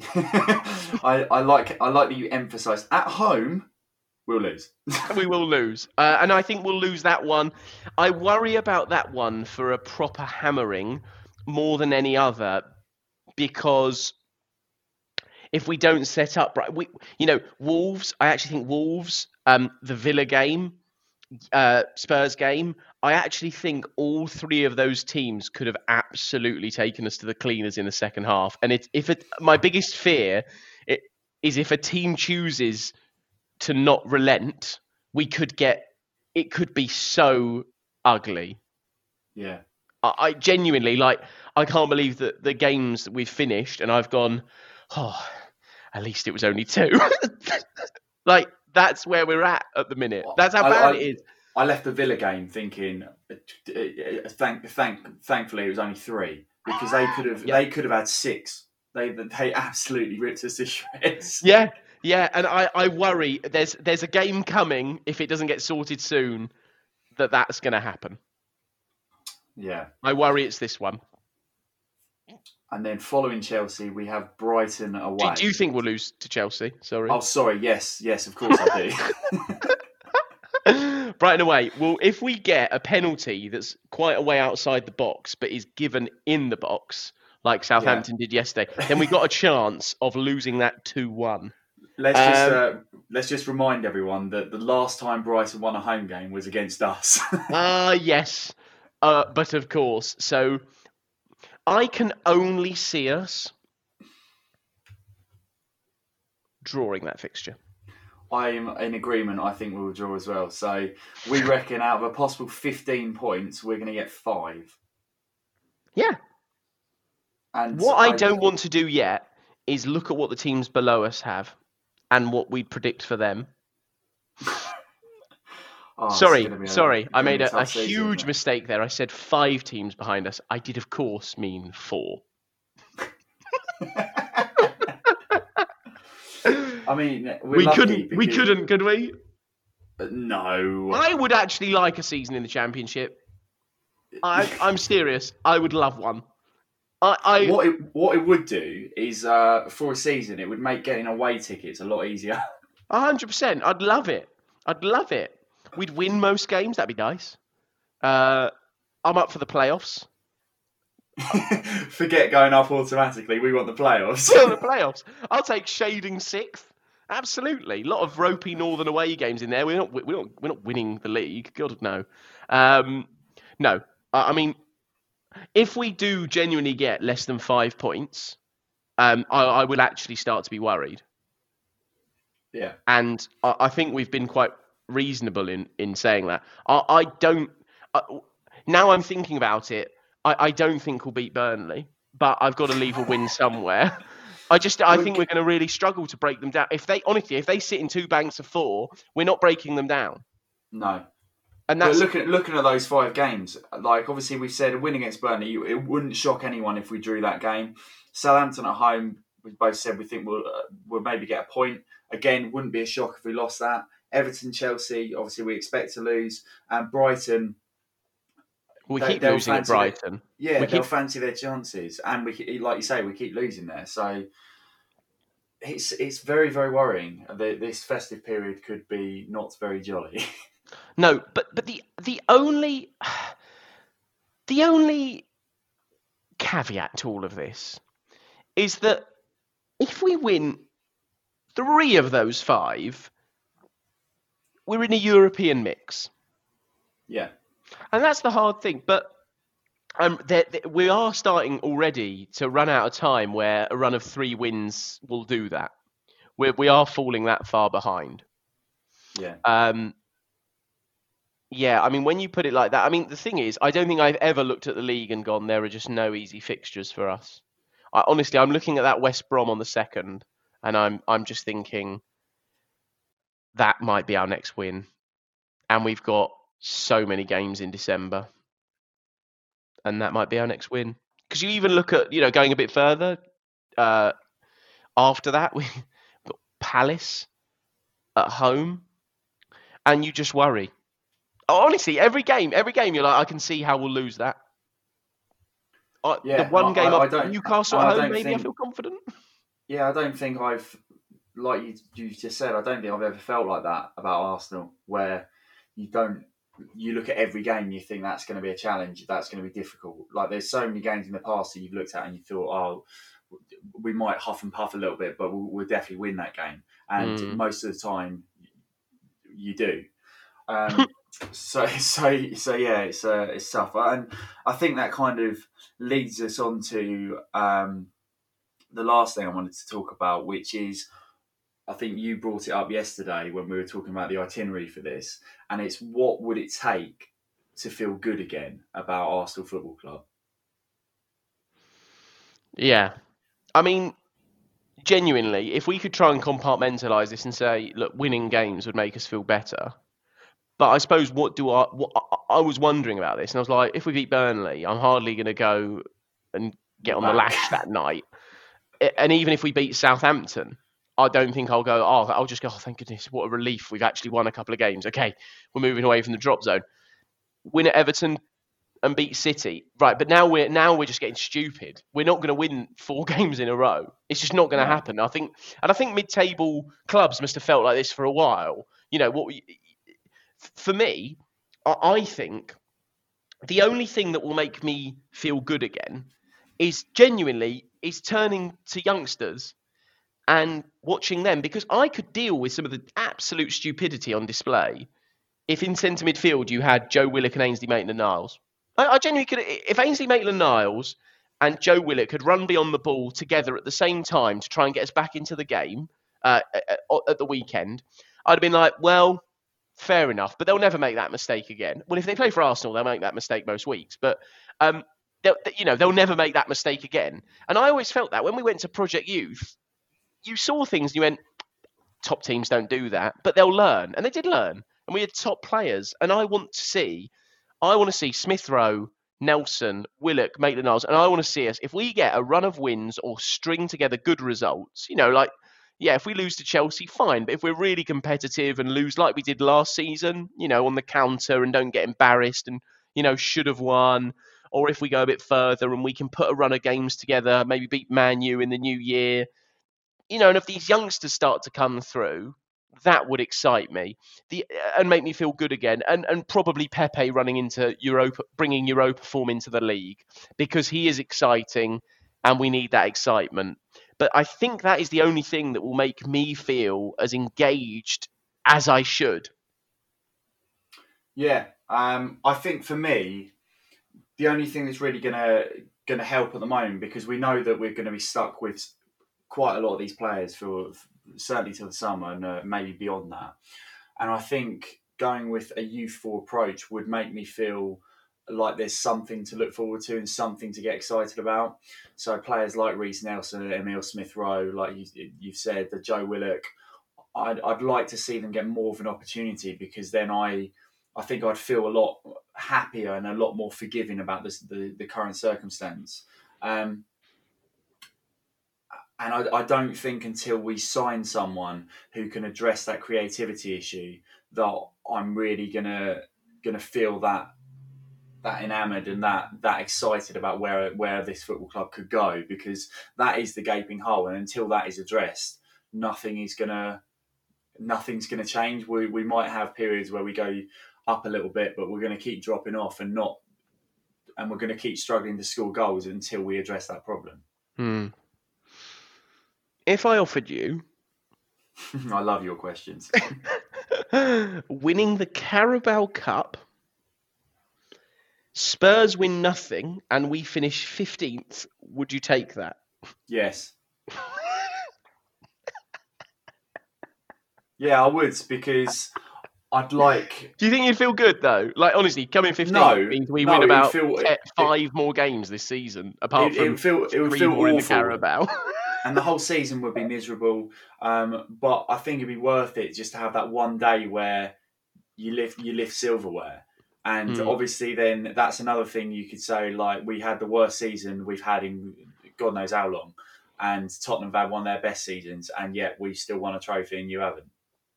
Speaker 1: I, I like I like that you emphasise at home we'll lose.
Speaker 2: we will lose, uh, and I think we'll lose that one. I worry about that one for a proper hammering more than any other because if we don't set up right, we you know Wolves. I actually think Wolves, um, the Villa game, uh, Spurs game. I actually think all three of those teams could have absolutely taken us to the cleaners in the second half. And it, if it, my biggest fear it, is if a team chooses to not relent, we could get it could be so ugly.
Speaker 1: yeah.
Speaker 2: I, I genuinely like. I can't believe that the games that we've finished, and I've gone. Oh, at least it was only two. like that's where we're at at the minute. That's how bad
Speaker 1: I-
Speaker 2: it is.
Speaker 1: I left the Villa game thinking, uh, uh, thank, thank, thankfully it was only three because they could have
Speaker 2: Yeah.
Speaker 1: they could have had six. They they absolutely ripped us to shreds.
Speaker 2: Yeah, yeah, and I, I worry there's there's a game coming if it doesn't get sorted soon that that's going to happen.
Speaker 1: Yeah.
Speaker 2: I worry it's this one.
Speaker 1: And then following Chelsea, we have Brighton
Speaker 2: Do,
Speaker 1: away.
Speaker 2: do you think we'll lose to Chelsea? Sorry.
Speaker 1: Oh, sorry. Yes, yes, of course I do.
Speaker 2: Brighton away. Well, if we get a penalty that's quite a way outside the box but is given in the box, like Southampton did yesterday, then we've got a chance of losing that 2 1.
Speaker 1: Let's just
Speaker 2: Um,
Speaker 1: uh, let's just remind everyone that the last time Brighton won a home game was against us.
Speaker 2: Ah, yes. Uh, but of course, so I can only see us drawing that fixture.
Speaker 1: I'm in agreement. I think we'll draw as well. So we reckon out of a possible 15 points, we're going to get five.
Speaker 2: Yeah.
Speaker 1: And
Speaker 2: What I don't want to do yet is look at what the teams below us have and what we'd predict for them.
Speaker 1: Oh,
Speaker 2: sorry,
Speaker 1: be a-
Speaker 2: sorry. I made a, a
Speaker 1: season,
Speaker 2: huge mistake there. I said five teams behind us. I did, of course, mean four.
Speaker 1: I mean,
Speaker 2: we couldn't. We couldn't, could we?
Speaker 1: Uh, no.
Speaker 2: I would actually like a season in the championship. I, I'm serious. I would love one. I, I
Speaker 1: what it what it would do is uh, for a season, it would make getting away tickets a lot easier.
Speaker 2: A hundred percent. I'd love it. I'd love it. We'd win most games. That'd be nice. Uh, I'm up for the playoffs.
Speaker 1: Forget going up automatically. We want the playoffs.
Speaker 2: we want the playoffs. I'll take shading sixth. Absolutely. A lot of ropey northern away games in there. We're not. We're not. We're not winning the league. God no. Um, no. I I mean, if we do genuinely get less than five points, um, I, I will actually start to be worried.
Speaker 1: yeah.
Speaker 2: and I, I think we've been quite reasonable in in saying that. I, I don't. I, now I'm thinking about it. I, I don't think we'll beat Burnley, but I've got to leave a win somewhere. I just I think we're going to really struggle to break them down. If they honestly, if they sit in two banks of four, we're not breaking them down,
Speaker 1: No.
Speaker 2: And
Speaker 1: But looking at looking at those five games, like obviously we've said a win against Burnley, it wouldn't shock anyone if we drew that game. Southampton at home, we both said we think we'll uh, we'll maybe get a point. Again, wouldn't be a shock if we lost that. Everton, Chelsea, obviously we expect to lose, and Brighton,
Speaker 2: we
Speaker 1: they-
Speaker 2: keep losing at
Speaker 1: fancy it.
Speaker 2: Brighton.
Speaker 1: yeah,
Speaker 2: We
Speaker 1: they'll
Speaker 2: keep-
Speaker 1: fancy their chances, and we like you say, we keep losing there. So it's it's very very worrying. The, this festive period could be not very jolly.
Speaker 2: No, but but the the only the only caveat to all of this is that if we win three of those five, we're in a European mix,
Speaker 1: yeah,
Speaker 2: and that's the hard thing. But um, there, there- we are starting already to run out of time where a run of three wins will do that. We're, we are falling that far behind.
Speaker 1: yeah.
Speaker 2: Um, yeah, I mean, when you put it like that, I mean, the thing is, I don't think I've ever looked at the league and gone, there are just no easy fixtures for us. I, honestly, I'm looking at that West Brom on the second, and I'm I'm just thinking that might be our next win, and we've got so many games in December, and that might be our next win. Because you even look at, you know, going a bit further, uh, after that we Palace at home, and you just worry. Honestly, every game, every game, you're like, I can see how we'll lose that. Uh,
Speaker 1: Yeah,
Speaker 2: the one
Speaker 1: I-
Speaker 2: game
Speaker 1: I- I
Speaker 2: up
Speaker 1: don't-
Speaker 2: Newcastle
Speaker 1: I
Speaker 2: at home, maybe I feel confident.
Speaker 1: Yeah, I don't think I've, like you, you just said, I don't think I've ever felt like that about Arsenal, where you don't, you look at every game, you think that's going to be a challenge, that's going to be difficult. Like there's so many games in the past that you've looked at and you thought, oh, we might huff and puff a little bit, but we'll, we'll definitely win that game. And
Speaker 2: Mm.
Speaker 1: most of the time, you do. Um, so, so, so yeah, it's uh, it's tough, and I think that kind of leads us on to um, the last thing I wanted to talk about, which is I think you brought it up yesterday when we were talking about the itinerary for this, and it's what would it take to feel good again about Arsenal Football Club?
Speaker 2: Yeah. I mean, genuinely, if we could try and compartmentalize this and say, look, winning games would make us feel better. But I suppose what do I? What, I- I was wondering about this, and I was like, if we beat Burnley, I'm hardly going to go and get on the lash that night. And even if we beat Southampton, I don't think I'll go. Oh, I'll just go. Oh, thank goodness, what a relief! We've actually won a couple of games. Okay, we're moving away from the drop zone. Win at Everton and beat City, right? But now we're now we're just getting stupid. We're not going to win four games in a row. It's just not going to happen. I think, and I think mid-table clubs must have felt like this for a while. You know what? For me, I think the only thing that will make me feel good again is genuinely is turning to youngsters and watching them because I could deal with some of the absolute stupidity on display if in centre midfield you had Joe Willock and Ainsley Maitland Niles. I, I genuinely could if Ainsley Maitland Niles and Joe Willock had run beyond the ball together at the same time to try and get us back into the game uh, at, at the weekend, I'd have been like, well, fair enough, but they'll never make that mistake again. Well, if they play for Arsenal, they'll make that mistake most weeks, but um, you know, they'll never make that mistake again. And I always felt that when we went to Project Youth, you saw things and you went, top teams don't do that, but they'll learn, and they did learn. and we had top players. And I want to see, I want to see Smith Rowe, Nelson, Willock, Maitland Niles, and I want to see us if we get a run of wins or string together good results. You know, like yeah, if we lose to Chelsea, fine. But if we're really competitive and lose like we did last season, you know, on the counter and don't get embarrassed and you know should have won, or if we go a bit further and we can put a run of games together, maybe beat Man U in the new year, you know, and if these youngsters start to come through, that would excite me the, and make me feel good again. And and probably Pepe running into Europa, bringing Europa form into the league because he is exciting, and we need that excitement. But I think that is the only thing that will make me feel as engaged as I should.
Speaker 1: Yeah, um, I think for me, the only thing that's really gonna gonna help at the moment because we know that we're going to be stuck with quite a lot of these players for certainly till the summer and uh, maybe beyond that. And I think going with a youthful approach would make me feel like there's something to look forward to and something to get excited about. So players like Reiss Nelson Emile Smith Rowe, like you, you've said, the Joe Willock, I'd, I'd like to see them get more of an opportunity because then I I think I'd feel a lot happier and a lot more forgiving about this, the, the current circumstance. Um, and I, I, don't think until we sign someone who can address that creativity issue that I'm really gonna gonna feel that that enamored and that that excited about where where this football club could go because that is the gaping hole and until that is addressed nothing is gonna nothing's gonna change. We we might have periods where we go up a little bit but we're going to keep dropping off and not and we're going to keep struggling to score goals until we address that problem.
Speaker 2: Hmm. if i offered you
Speaker 1: i love your questions.
Speaker 2: winning the carabao cup Spurs win nothing and we finish 15th. Would you take that?
Speaker 1: Yes. yeah, I would because I'd like.
Speaker 2: Do you think you'd feel good though? Like honestly, coming 15th no, means we no, win about feel, it, five more games this season, apart it, from it would feel, it would feel awful. in the Carabao.
Speaker 1: and the whole season would be miserable. Um, but I think it'd be worth it just to have that one day where you lift you lift silverware and mm. obviously, then that's another thing you could say. Like we had the worst season we've had in God knows how long, and Tottenham have had one of their best seasons, and yet we still won a trophy and you haven't.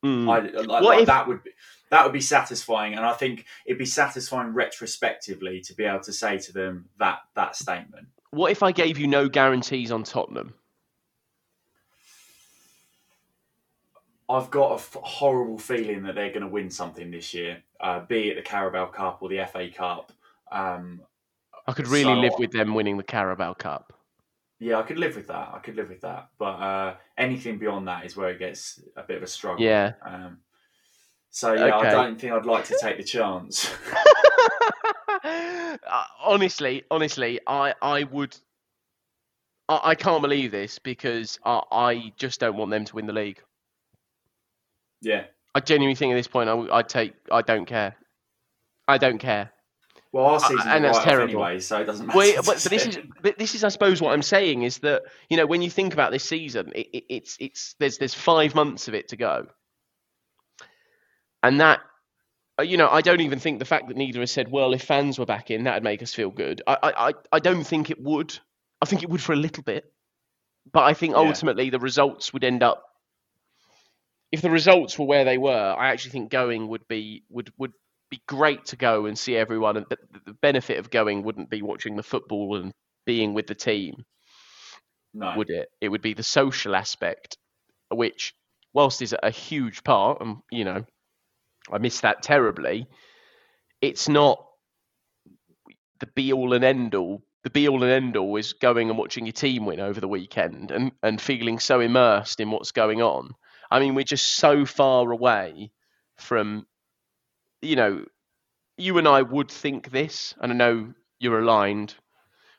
Speaker 1: Mm. I, like, like if... that would be, that would be satisfying, and I think it'd be satisfying retrospectively to be able to say to them that that statement.
Speaker 2: What if I gave you no guarantees on Tottenham?
Speaker 1: I've got a f- horrible feeling that they're going to win something this year, uh, be it the Carabao Cup or the FA Cup. Um,
Speaker 2: I could really so, live with them winning the Carabao Cup.
Speaker 1: Yeah, I could live with that. I could live with that. But uh, anything beyond that is where it gets a bit of a struggle.
Speaker 2: Yeah.
Speaker 1: Um, so yeah, okay. I don't think I'd like to take the chance.
Speaker 2: uh, honestly, honestly, I I would. I, I can't believe this because I, I just don't want them to win the league.
Speaker 1: Yeah.
Speaker 2: I genuinely think at this point I, would take. I don't care. I don't care.
Speaker 1: Well, our season's and that's terrible anyway, so it doesn't matter.
Speaker 2: Well, but, but this is, but this is, I suppose, what I'm saying is that you know when you think about this season, it, it, it's it's there's there's five months of it to go, and that uh, you know, I don't even think the fact that neither has said, well, if fans were back in, that'd make us feel good. I, I, I don't think it would. I think it would for a little bit, but I think ultimately yeah. the results would end up if the results were where they were, I actually think going would be would would be great to go and see everyone. And the, the benefit of going wouldn't be watching the football and being with the team,
Speaker 1: no.
Speaker 2: would it? It would be the social aspect, which, whilst is a huge part, and you know, I miss that terribly. It's not the be all and end all. The be all and end all is going and watching your team win over the weekend and, and feeling so immersed in what's going on I mean, we're just so far away from, you know, you and I would think this, and I know you're aligned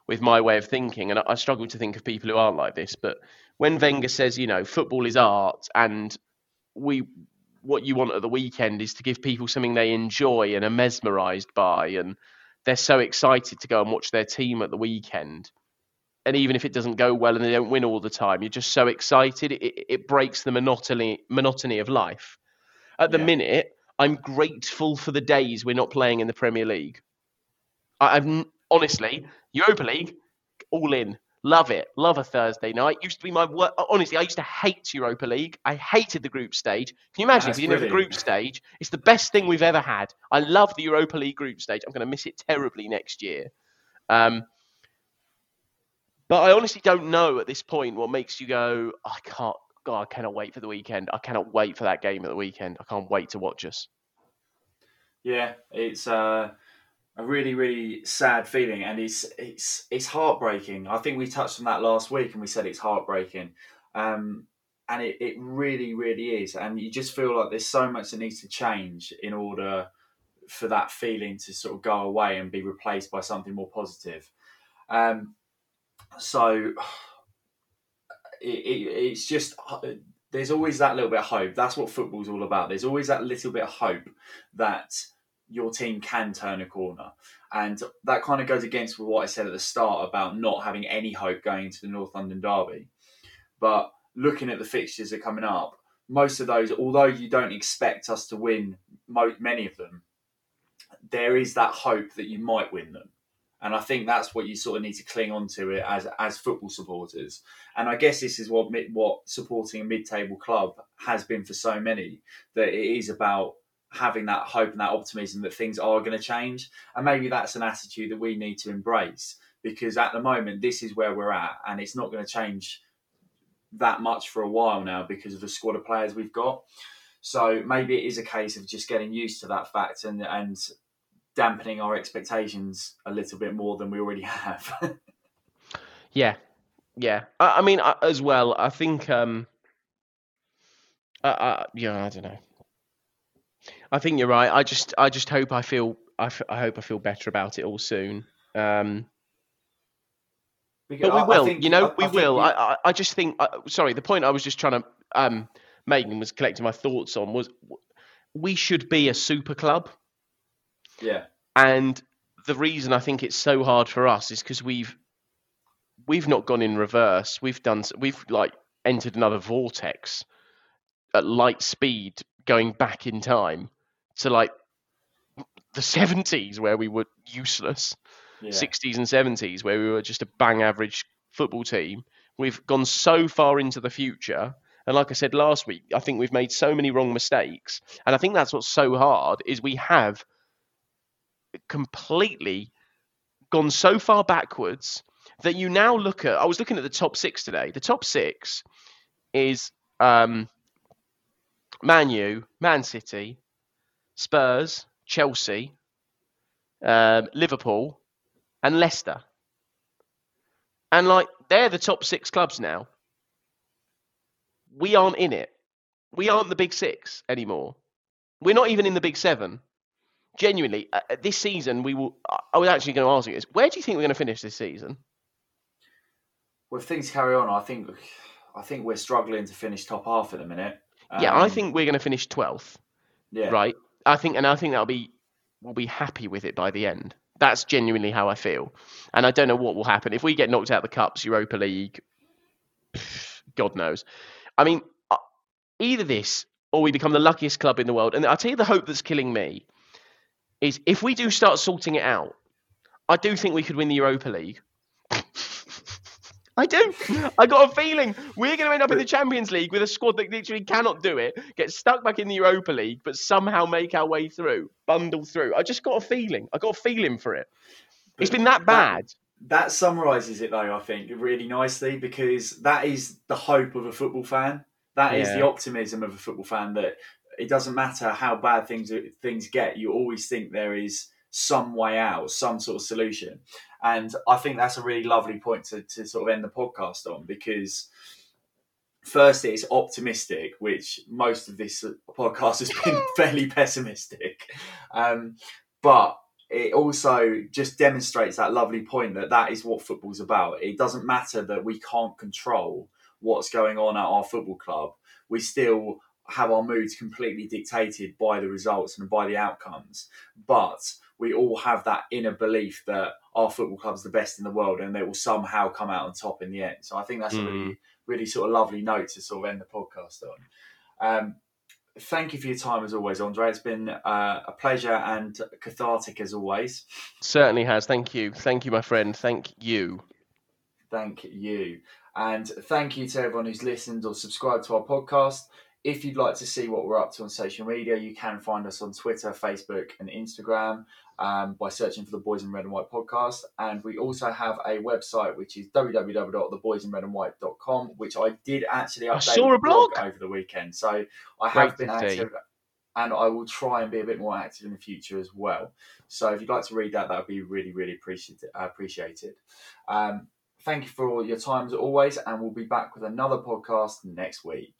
Speaker 2: with my way of thinking, and I, struggle to think of people who aren't like this. But when Wenger says, you know, football is art, and we, what you want at the weekend is to give people something they enjoy and are mesmerised by, and they're so excited to go and watch their team at the weekend and even if it doesn't go well and they don't win all the time, you're just so excited. It, it breaks the monotony monotony of life. At the yeah. minute, I'm grateful for the days we're not playing in the Premier League. I, I'm honestly Europa League, all in. Love it. Love a Thursday night. Used to be my work. Honestly, I used to hate Europa League. I hated the group stage. Can you imagine
Speaker 1: That's
Speaker 2: if you didn't have the group stage? It's the best thing we've ever had. I love the Europa League group stage. I'm going to miss it terribly next year. Um, but I honestly don't know at this point what makes you go, I can't, God, I cannot wait for the weekend. I cannot wait for that game at the weekend. I can't wait to watch us.
Speaker 1: Yeah, it's uh, a really, really sad feeling, and it's it's it's heartbreaking. I think we touched on that last week, and we said it's heartbreaking, um, and it, it really, really is. And you just feel like there's so much that needs to change in order for that feeling to sort of go away and be replaced by something more positive. Um, so it, it, it's just uh, there's always that little bit of hope. That's what football's all about. There's always that little bit of hope that your team can turn a corner. And that kind of goes against what I said at the start about not having any hope going into the North London Derby. But looking at the fixtures that are coming up, most of those, although you don't expect us to win many of them, there is that hope that you might win them. And I think that's what you sort of need to cling on to it as as football supporters. And I guess this is what what supporting a mid-table club has been for so many that it is about having that hope and that optimism that things are going to change. And maybe that's an attitude that we need to embrace because at the moment this is where we're at and it's not going to change that much for a while now because of the squad of players we've got. So maybe it is a case of just getting used to that fact and and dampening our expectations a little bit more than we already have.
Speaker 2: Yeah, yeah. I, I mean, I, as well, I think. Um, I, I, yeah, I don't know. I think you're right. I just, I just hope I feel, I, f- I hope I feel better about it all soon. Um,
Speaker 1: Because
Speaker 2: but we will.
Speaker 1: think-
Speaker 2: you know, we will.
Speaker 1: we-
Speaker 2: I, I just think. Uh, sorry, the point I was just trying to um, make and was collecting my thoughts on was we should be a super club.
Speaker 1: Yeah,
Speaker 2: And the reason I think it's so hard for us is because we've we've not gone in reverse. We've done we've like entered another vortex at light speed, going back in time to like the seventies where we were useless,
Speaker 1: yeah.
Speaker 2: sixties and seventies where we were just a bang average football team. We've gone so far into the future. And like I said last week, I think we've made so many wrong mistakes. And I think that's what's so hard is we have completely gone so far backwards that you now look at. I was looking at the top six today. The top six is um, Man U, Man City, Spurs, Chelsea, um, Liverpool, and Leicester. And like they're the top six clubs now. We aren't in it. We aren't the big six anymore. We're not even in the big seven genuinely, uh, uh, this season we will. I- was actually going to ask you this: Where do you think we're going to finish this season?
Speaker 1: Well, if things carry on, I think I think we're struggling to finish top half at the minute.
Speaker 2: yeah, I
Speaker 1: Um,
Speaker 2: think we're going to finish twelfth.
Speaker 1: yeah,
Speaker 2: Right. I think, and I think that'll be. We'll be happy with it by the end. That's genuinely how I feel, and I don't know what will happen if we get knocked out of the cups, Europa League. God knows. I mean, uh, either this or we become the luckiest club in the world. And I'll tell you the hope that's killing me is if we do start sorting it out, I do think we could win the Europa League. I do. I got a feeling we're going to end up in the Champions League with a squad that literally cannot do it, get stuck back in the Europa League, but somehow make our way through, bundle through. I just got a feeling. I got a feeling for it. It's been that bad.
Speaker 1: That summarizes it though, I think, really nicely because that is the hope of a football fan. That is
Speaker 2: Yeah.
Speaker 1: the optimism of a football fan that it doesn't matter how bad things things get, you always think there is some way out, some sort of solution. And I think that's a really lovely point to, to sort of end the podcast on because first it's optimistic, which most of this podcast has been fairly pessimistic. Um, but it also just demonstrates that lovely point that that is what football's about. It doesn't matter that we can't control what's going on at our football club. We still have our moods completely dictated by the results and by the outcomes. But we all have that inner belief that our football club's the best in the world and they will somehow come out on top in the end. So I think that's a really, really sort of lovely note to sort of end the podcast on. Um, thank you for your time as always, Andrei. It's been uh, a pleasure and cathartic as always.
Speaker 2: Certainly has. Thank you. Thank you, my friend. Thank you.
Speaker 1: Thank you. And thank you to everyone who's listened or subscribed to our podcast. If you'd like to see what we're up to on social media, you can find us on Twitter, Facebook, and Instagram um, by searching for the Boys in Red and White podcast. And we also have a website which is www.theboysinredandwhite.com, which I did actually update
Speaker 2: I saw a blog
Speaker 1: over the weekend. So I have
Speaker 2: Great
Speaker 1: been active and I will try and be a bit more active in the future as well. So if you'd like to read that, that would be really, really appreciated. appreciated. Um, thank you for all your time as always, and we'll be back with another podcast next week.